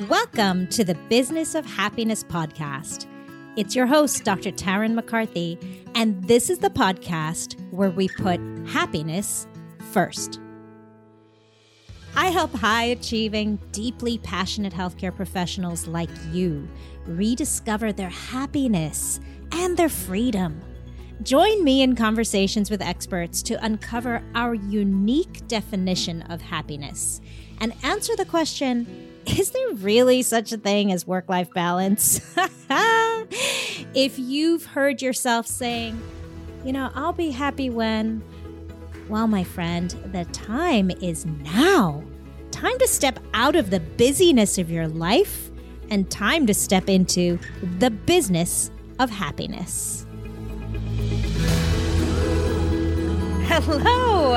Welcome to the Business of Happiness podcast. It's your host, Dr. Tarryn MacCarthy, and this is the podcast where we put happiness first. I help high achieving, deeply passionate healthcare professionals like you rediscover their happiness and their freedom. Join me in conversations with experts to uncover our unique definition of happiness and answer the question is there really such a thing as work life balance? if you've heard yourself saying, you know, I'll be happy when, well, my friend, the time is now. Time to step out of the busyness of your life and time to step into the business of happiness. Hello.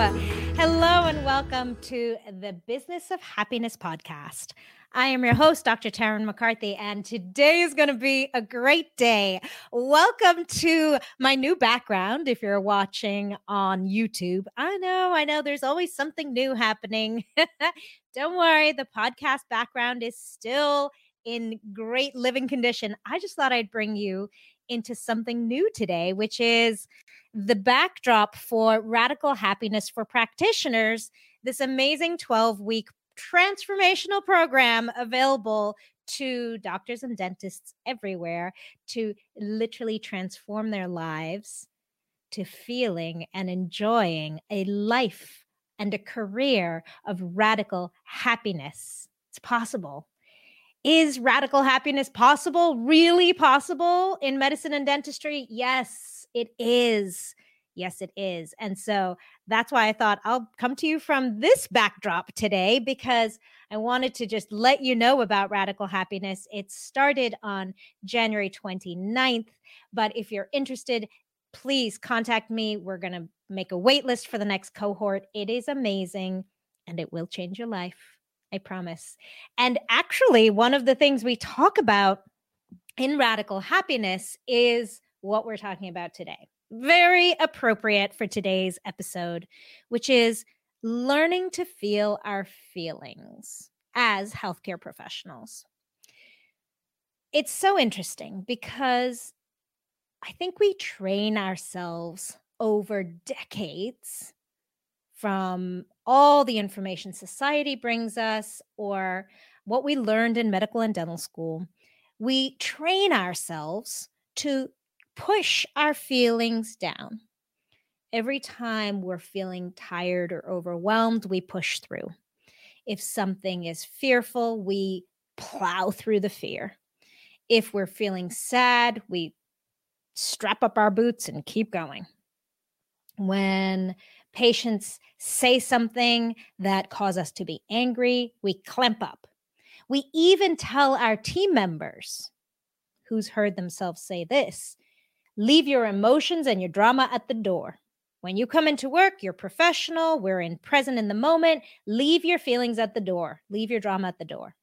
Hello and welcome to the Business of Happiness podcast. I am your host, Dr. Tarryn MacCarthy, and today is going to be a great day. Welcome to my new background. If you're watching on YouTube, I know, I know there's always something new happening. Don't worry, the podcast background is still in great living condition. I just thought I'd bring you into something new today, which is the backdrop for Radical Happiness for Practitioners, this amazing 12 week transformational program available to doctors and dentists everywhere to literally transform their lives to feeling and enjoying a life and a career of radical happiness. It's possible. Is radical happiness possible? Really possible in medicine and dentistry? Yes, it is. Yes, it is. And so that's why I thought I'll come to you from this backdrop today because I wanted to just let you know about Radical Happiness. It started on January 29th. But if you're interested, please contact me. We're going to make a wait list for the next cohort. It is amazing and it will change your life. I promise. And actually, one of the things we talk about in Radical Happiness is what we're talking about today very appropriate for today's episode, which is learning to feel our feelings as healthcare professionals. It's so interesting because I think we train ourselves over decades from all the information society brings us or what we learned in medical and dental school. We train ourselves to push our feelings down. Every time we're feeling tired or overwhelmed, we push through. If something is fearful, we plow through the fear. If we're feeling sad, we strap up our boots and keep going. When patients say something that cause us to be angry, we clamp up. We even tell our team members who's heard themselves say this Leave your emotions and your drama at the door. When you come into work, you're professional, we're in present in the moment. Leave your feelings at the door, leave your drama at the door.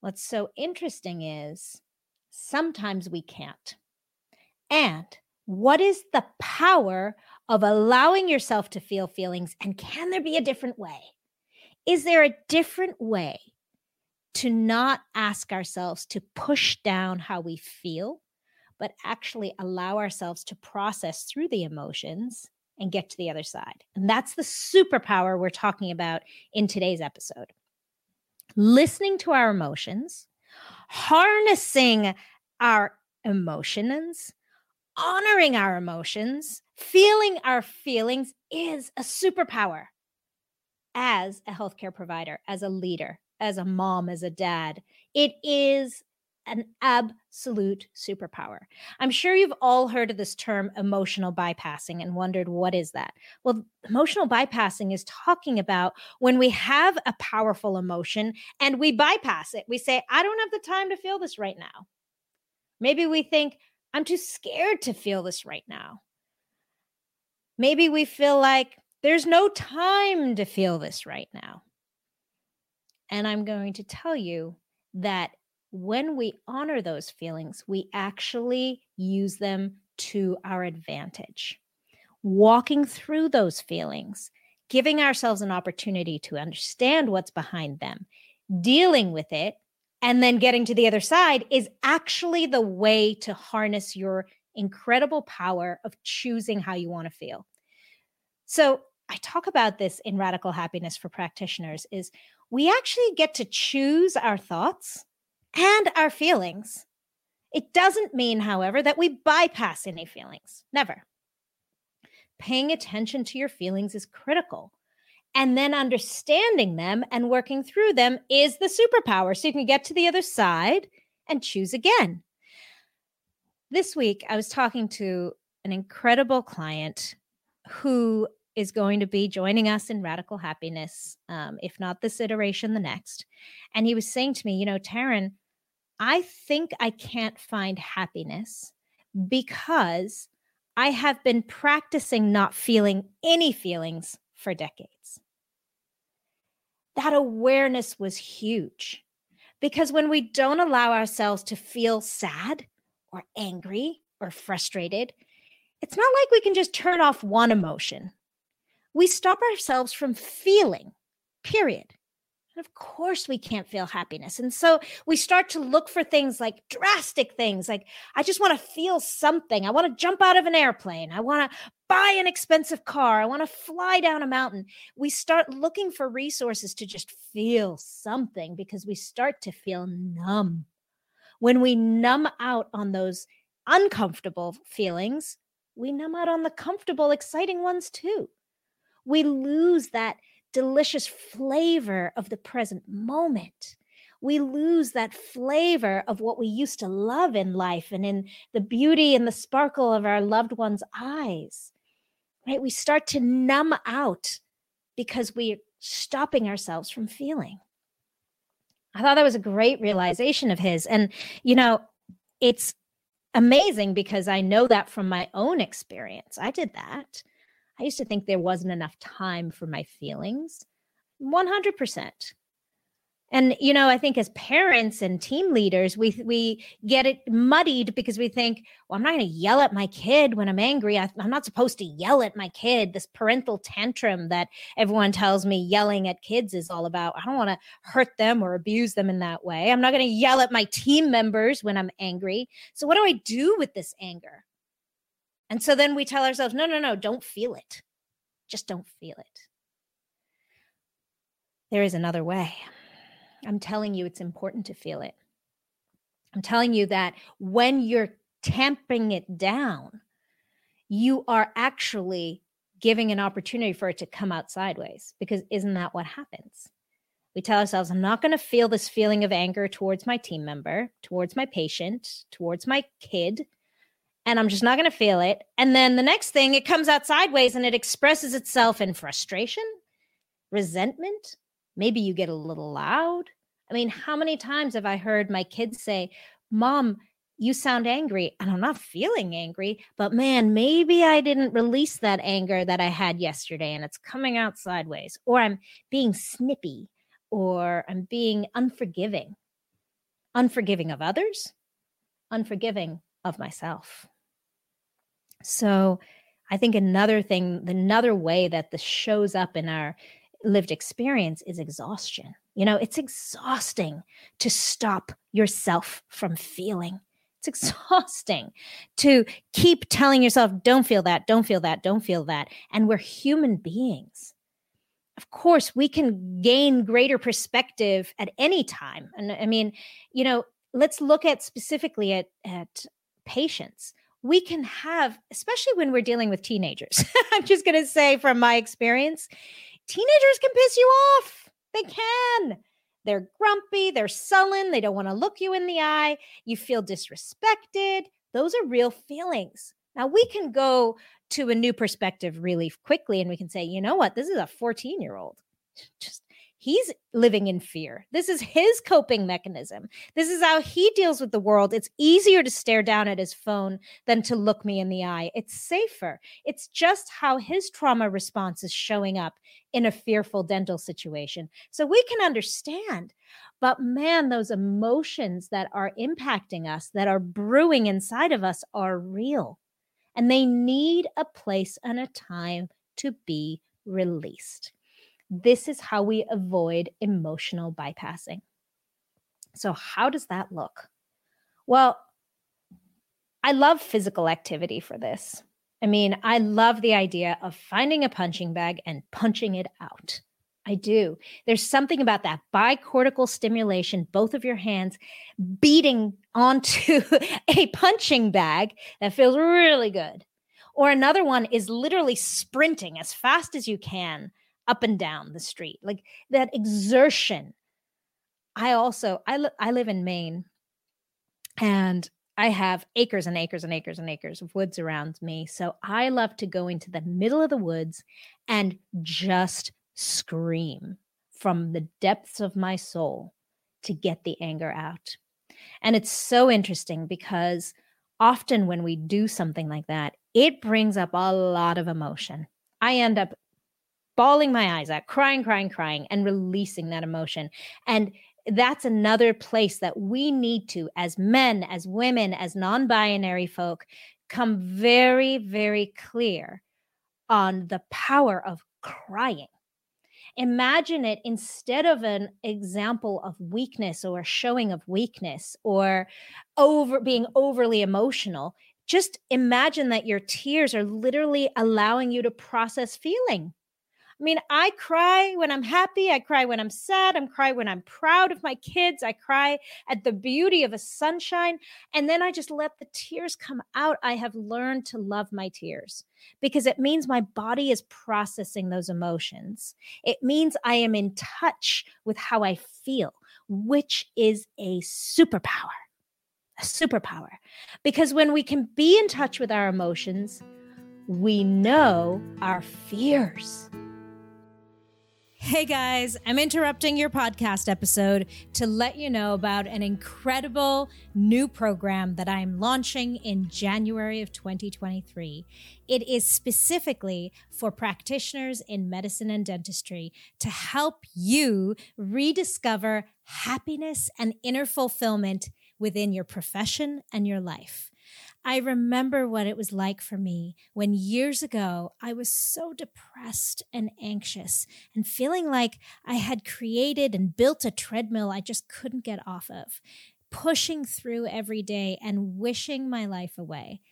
What's so interesting is sometimes we can't. And what is the power of allowing yourself to feel feelings? And can there be a different way? Is there a different way to not ask ourselves to push down how we feel but actually allow ourselves to process through the emotions and get to the other side. And that's the superpower we're talking about in today's episode. Listening to our emotions, harnessing our emotions, honoring our emotions, feeling our feelings is a superpower as a healthcare provider, as a leader, as a mom, as a dad. It is an absolute superpower. I'm sure you've all heard of this term emotional bypassing and wondered what is that? Well, emotional bypassing is talking about when we have a powerful emotion and we bypass it. We say, I don't have the time to feel this right now. Maybe we think, I'm too scared to feel this right now. Maybe we feel like there's no time to feel this right now. And I'm going to tell you that when we honor those feelings, we actually use them to our advantage. Walking through those feelings, giving ourselves an opportunity to understand what's behind them, dealing with it, and then getting to the other side is actually the way to harness your incredible power of choosing how you want to feel. So, I talk about this in Radical Happiness for Practitioners is we actually get to choose our thoughts and our feelings. It doesn't mean, however, that we bypass any feelings. Never. Paying attention to your feelings is critical. And then understanding them and working through them is the superpower. So you can get to the other side and choose again. This week, I was talking to an incredible client who is going to be joining us in Radical Happiness, um, if not this iteration, the next. And he was saying to me, you know, Tarryn, I think I can't find happiness because I have been practicing not feeling any feelings for decades. That awareness was huge because when we don't allow ourselves to feel sad or angry or frustrated, it's not like we can just turn off one emotion. We stop ourselves from feeling, period. And of course, we can't feel happiness. And so we start to look for things like drastic things like, I just want to feel something. I want to jump out of an airplane. I want to buy an expensive car. I want to fly down a mountain. We start looking for resources to just feel something because we start to feel numb. When we numb out on those uncomfortable feelings, we numb out on the comfortable, exciting ones too. We lose that delicious flavor of the present moment. We lose that flavor of what we used to love in life and in the beauty and the sparkle of our loved ones' eyes. Right? We start to numb out because we're stopping ourselves from feeling. I thought that was a great realization of his. And, you know, it's amazing because I know that from my own experience. I did that. I used to think there wasn't enough time for my feelings. 100%. And you know, I think as parents and team leaders, we we get it muddied because we think, well, I'm not going to yell at my kid when I'm angry. I, I'm not supposed to yell at my kid. This parental tantrum that everyone tells me yelling at kids is all about. I don't want to hurt them or abuse them in that way. I'm not going to yell at my team members when I'm angry. So what do I do with this anger? And so then we tell ourselves, no, no, no, don't feel it. Just don't feel it. There is another way. I'm telling you, it's important to feel it. I'm telling you that when you're tamping it down, you are actually giving an opportunity for it to come out sideways because isn't that what happens? We tell ourselves, I'm not going to feel this feeling of anger towards my team member, towards my patient, towards my kid, and I'm just not going to feel it. And then the next thing, it comes out sideways and it expresses itself in frustration, resentment. Maybe you get a little loud. I mean, how many times have I heard my kids say, Mom, you sound angry. And I'm not feeling angry, but man, maybe I didn't release that anger that I had yesterday and it's coming out sideways. Or I'm being snippy or I'm being unforgiving. Unforgiving of others, unforgiving of myself. So I think another thing, another way that this shows up in our lived experience is exhaustion. You know, it's exhausting to stop yourself from feeling. It's exhausting to keep telling yourself, don't feel that, don't feel that, don't feel that. And we're human beings. Of course, we can gain greater perspective at any time. And I mean, you know, let's look at specifically at, at patients we can have, especially when we're dealing with teenagers. I'm just going to say from my experience, teenagers can piss you off. They can. They're grumpy, they're sullen, they don't want to look you in the eye, you feel disrespected. Those are real feelings. Now, we can go to a new perspective really quickly and we can say, you know what? This is a 14 year old. Just he's living in fear. This is his coping mechanism. This is how he deals with the world. It's easier to stare down at his phone than to look me in the eye. It's safer. It's just how his trauma response is showing up in a fearful dental situation. So we can understand. But man, those emotions that are impacting us, that are brewing inside of us, are real. And they need a place and a time to be released. This is how we avoid emotional bypassing. So, how does that look? Well, I love physical activity for this. I mean, I love the idea of finding a punching bag and punching it out. I do. There's something about that bicortical stimulation, both of your hands beating onto a punching bag that feels really good. Or another one is literally sprinting as fast as you can up and down the street. Like that exertion. I also I li- I live in Maine and I have acres and acres and acres and acres of woods around me. So I love to go into the middle of the woods and just scream from the depths of my soul to get the anger out. And it's so interesting because often when we do something like that, it brings up a lot of emotion. I end up bawling my eyes out, crying, crying, crying, and releasing that emotion. And that's another place that we need to, as men, as women, as non binary folk, come very, very clear on the power of crying imagine it instead of an example of weakness or showing of weakness or over being overly emotional just imagine that your tears are literally allowing you to process feeling I mean, I cry when I'm happy. I cry when I'm sad. I cry when I'm proud of my kids. I cry at the beauty of a sunshine. And then I just let the tears come out. I have learned to love my tears because it means my body is processing those emotions. It means I am in touch with how I feel, which is a superpower. A superpower. Because when we can be in touch with our emotions, we know our fears. Hey guys, I'm interrupting your podcast episode to let you know about an incredible new program that I'm launching in January of 2023. It is specifically for practitioners in medicine and dentistry to help you rediscover happiness and inner fulfillment within your profession and your life. I remember what it was like for me when years ago I was so depressed and anxious and feeling like I had created and built a treadmill I just couldn't get off of, pushing through every day and wishing my life away.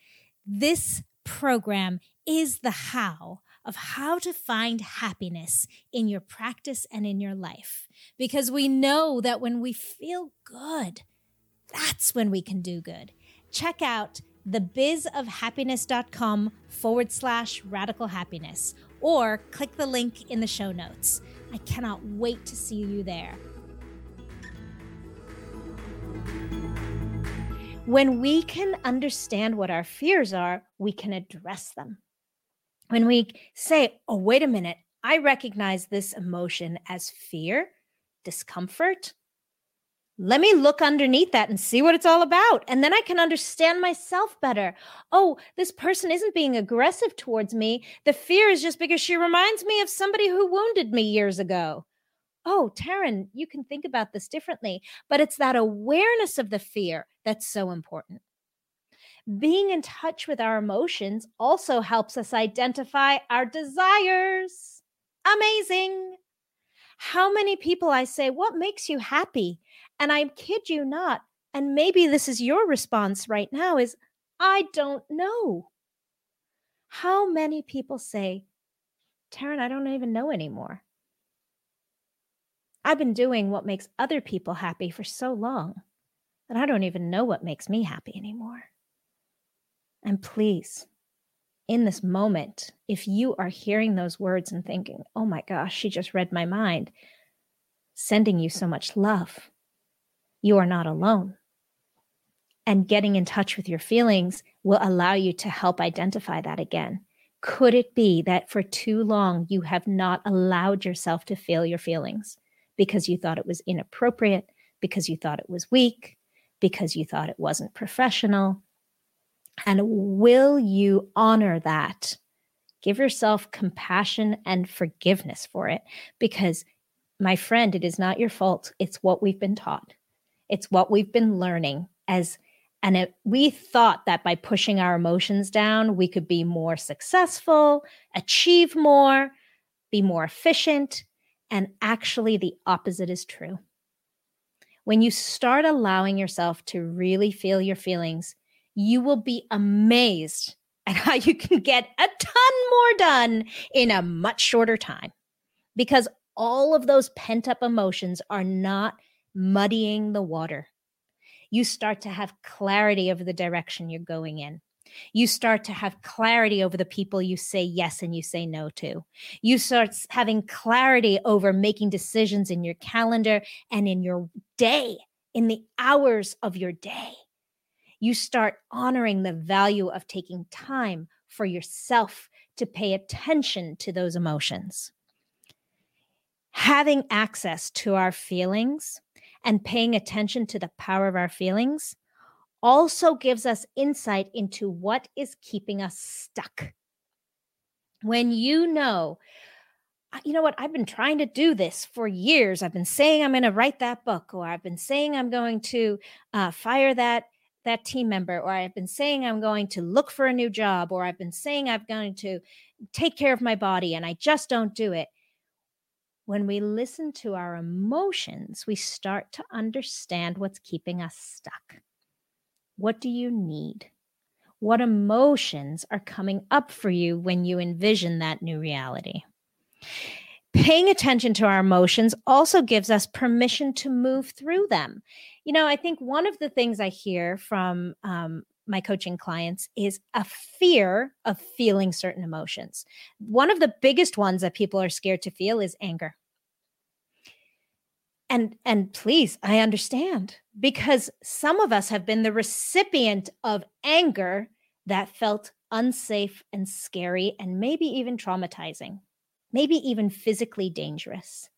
This program is the how of how to find happiness in your practice and in your life. Because we know that when we feel good, that's when we can do good. Check out thebizofhappiness.com forward slash radical happiness, or click the link in the show notes. I cannot wait to see you there. When we can understand what our fears are, we can address them. When we say, oh, wait a minute, I recognize this emotion as fear, discomfort, let me look underneath that and see what it's all about. And then I can understand myself better. Oh, this person isn't being aggressive towards me. The fear is just because she reminds me of somebody who wounded me years ago. Oh, Tarryn, you can think about this differently. But it's that awareness of the fear that's so important. Being in touch with our emotions also helps us identify our desires. Amazing. How many people I say, What makes you happy? And I kid you not, and maybe this is your response right now is I don't know. How many people say, Tarryn, I don't even know anymore. I've been doing what makes other people happy for so long that I don't even know what makes me happy anymore. And please, in this moment, if you are hearing those words and thinking, oh my gosh, she just read my mind, sending you so much love you are not alone. And getting in touch with your feelings will allow you to help identify that again. Could it be that for too long you have not allowed yourself to feel your feelings because you thought it was inappropriate, because you thought it was weak, because you thought it wasn't professional? And will you honor that? Give yourself compassion and forgiveness for it because, my friend, it is not your fault. It's what we've been taught. It's what we've been learning as and it, we thought that by pushing our emotions down, we could be more successful, achieve more, be more efficient. And actually, the opposite is true. When you start allowing yourself to really feel your feelings, you will be amazed at how you can get a ton more done in a much shorter time because all of those pent up emotions are not muddying the water. You start to have clarity over the direction you're going in. You start to have clarity over the people you say yes and you say no to. You start having clarity over making decisions in your calendar and in your day, in the hours of your day. You start honoring the value of taking time for yourself to pay attention to those emotions. Having access to our feelings and paying attention to the power of our feelings also gives us insight into what is keeping us stuck. When you know, you know what, I've been trying to do this for years. I've been saying I'm going to write that book, or I've been saying I'm going to uh, fire that that team member, or I've been saying I'm going to look for a new job, or I've been saying I'm going to take care of my body, and I just don't do it. When we listen to our emotions, we start to understand what's keeping us stuck. What do you need? What emotions are coming up for you when you envision that new reality? Paying attention to our emotions also gives us permission to move through them. You know, I think one of the things I hear from um, my coaching clients is a fear of feeling certain emotions. One of the biggest ones that people are scared to feel is anger and and please i understand because some of us have been the recipient of anger that felt unsafe and scary and maybe even traumatizing maybe even physically dangerous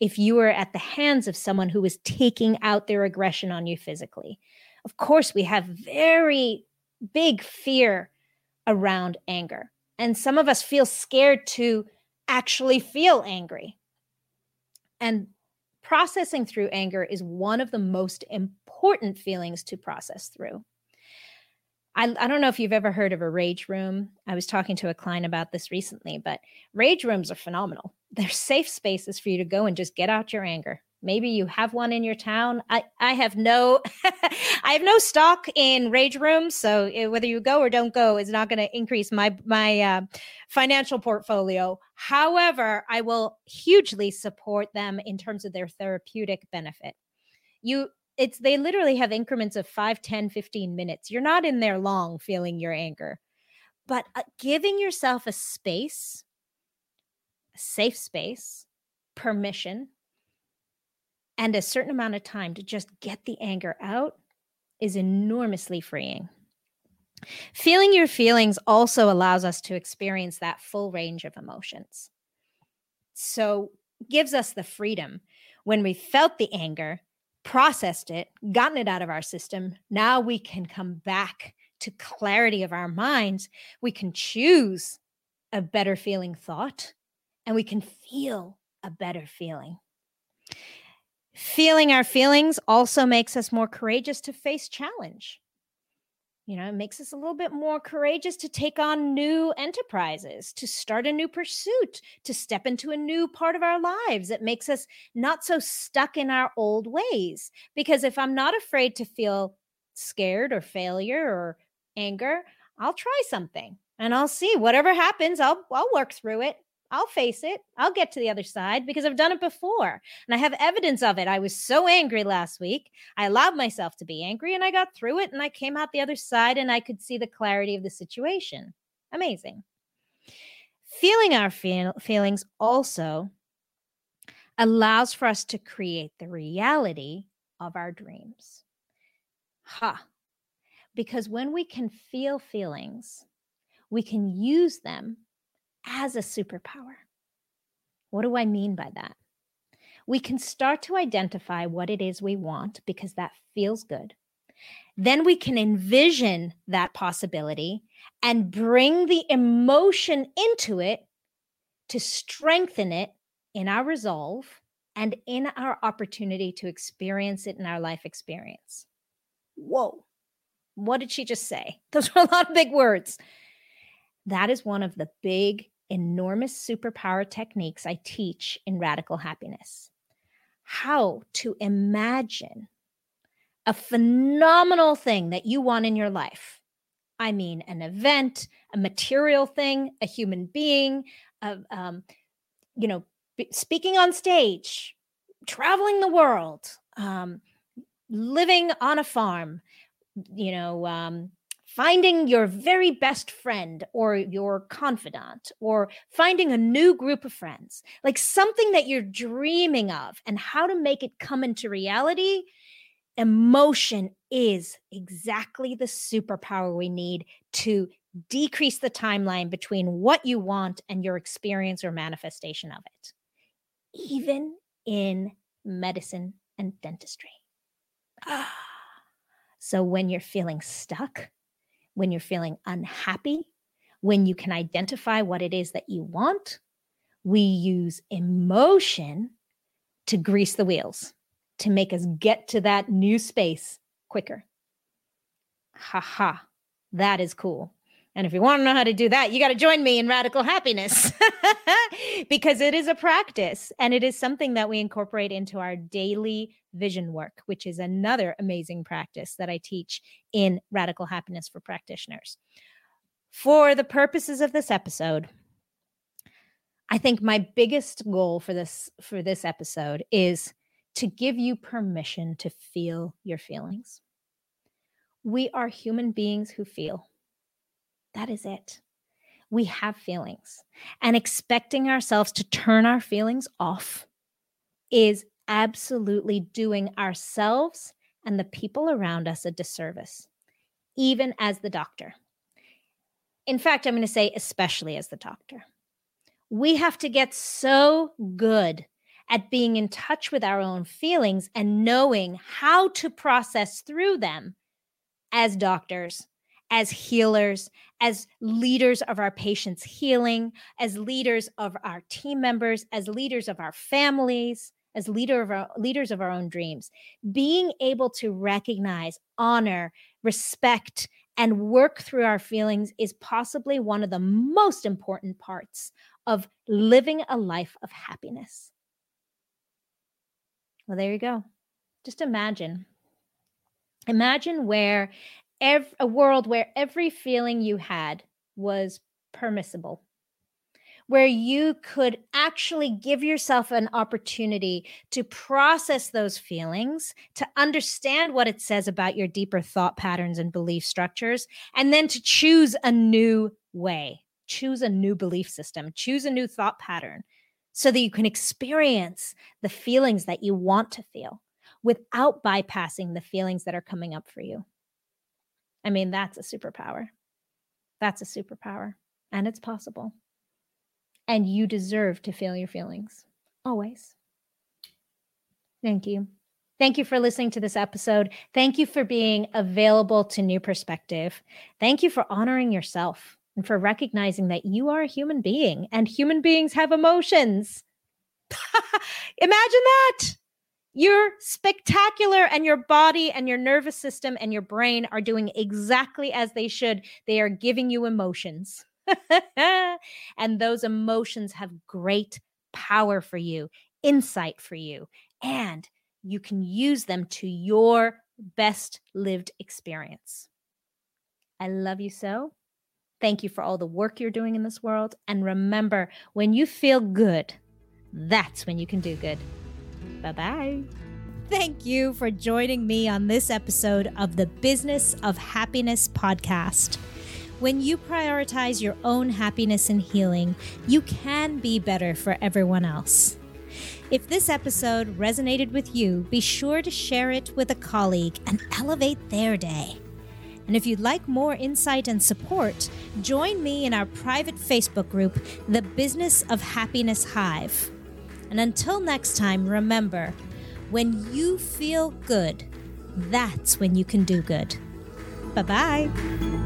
if you were at the hands of someone who was taking out their aggression on you physically of course we have very big fear around anger and some of us feel scared to actually feel angry and processing through anger is one of the most important feelings to process through. I, I, don't know if you've ever heard of a rage room. I was talking to a client about this recently, but rage rooms are phenomenal. They're safe spaces for you to go and just get out your anger. Maybe you have one in your town. I, I have no I have no stock in rage rooms, so eh, whether you go or don't go is not going to increase my my uh, financial portfolio. However, I will hugely support them in terms of their therapeutic benefit. You it's they literally have increments of 5 10 15 minutes you're not in there long feeling your anger but uh, giving yourself a space a safe space permission and a certain amount of time to just get the anger out is enormously freeing. Feeling your feelings also allows us to experience that full range of emotions. So, gives us the freedom when we felt the anger, processed it, gotten it out of our system. Now we can come back to clarity of our minds. We can choose a better feeling thought and we can feel a better feeling. Feeling our feelings also makes us more courageous to face challenge. You know, it makes us a little bit more courageous to take on new enterprises, to start a new pursuit, to step into a new part of our lives. It makes us not so stuck in our old ways. Because if I'm not afraid to feel scared or failure or anger, I'll try something and I'll see whatever happens, I'll I'll work through it. I'll face it. I'll get to the other side because I've done it before and I have evidence of it. I was so angry last week. I allowed myself to be angry and I got through it and I came out the other side and I could see the clarity of the situation. Amazing. Feeling our feel- feelings also allows for us to create the reality of our dreams. Ha. Because when we can feel feelings, we can use them as a superpower. What do I mean by that? We can start to identify what it is we want because that feels good. Then we can envision that possibility and bring the emotion into it to strengthen it in our resolve and in our opportunity to experience it in our life experience. Whoa. What did she just say? Those were a lot of big words. That is one of the big enormous superpower techniques I teach in Radical Happiness. How to imagine a phenomenal thing that you want in your life. I mean, an event, a material thing, a human being, a, um, you know, speaking on stage, traveling the world, um, living on a farm, you know, um, finding your very best friend or your confidant or finding a new group of friends, like something that you're dreaming of and how to make it come into reality. Emotion is exactly the superpower we need to decrease the timeline between what you want and your experience or manifestation of it, even in medicine and dentistry. So when you're feeling stuck, when you're feeling unhappy, when you can identify what it is that you want, we use emotion to grease the wheels, to make us get to that new space quicker. Ha ha, that is cool. And if you want to know how to do that, you got to join me in radical happiness because it is a practice and it is something that we incorporate into our daily vision work, which is another amazing practice that I teach in radical happiness for practitioners. For the purposes of this episode, I think my biggest goal for this for this episode is to give you permission to feel your feelings. We are human beings who feel. That is it. We have feelings, and expecting ourselves to turn our feelings off is absolutely doing ourselves and the people around us a disservice, even as the doctor. In fact, I'm going to say, especially as the doctor. We have to get so good at being in touch with our own feelings and knowing how to process through them as doctors as healers, as leaders of our patients' healing, as leaders of our team members, as leaders of our families, as leader of our leaders of our own dreams. Being able to recognize, honor, respect, and work through our feelings is possibly one of the most important parts of living a life of happiness. Well, there you go. Just imagine. Imagine where a world where every feeling you had was permissible where you could actually give yourself an opportunity to process those feelings, to understand what it says about your deeper thought patterns and belief structures, and then to choose a new way, choose a new belief system, choose a new thought pattern so that you can experience the feelings that you want to feel without bypassing the feelings that are coming up for you. I mean, that's a superpower. That's a superpower, and it's possible. And you deserve to feel your feelings always. Thank you. Thank you for listening to this episode. Thank you for being available to New Perspective. Thank you for honoring yourself and for recognizing that you are a human being and human beings have emotions. Imagine that. You're spectacular, and your body and your nervous system and your brain are doing exactly as they should. They are giving you emotions. and those emotions have great power for you, insight for you, and you can use them to your best lived experience. I love you so. Thank you for all the work you're doing in this world. And remember, when you feel good, that's when you can do good. Bye bye. Thank you for joining me on this episode of the Business of Happiness podcast. When you prioritize your own happiness and healing, you can be better for everyone else. If this episode resonated with you, be sure to share it with a colleague and elevate their day. And if you'd like more insight and support, join me in our private Facebook group, The Business of Happiness Hive. And until next time, remember when you feel good, that's when you can do good. Bye bye.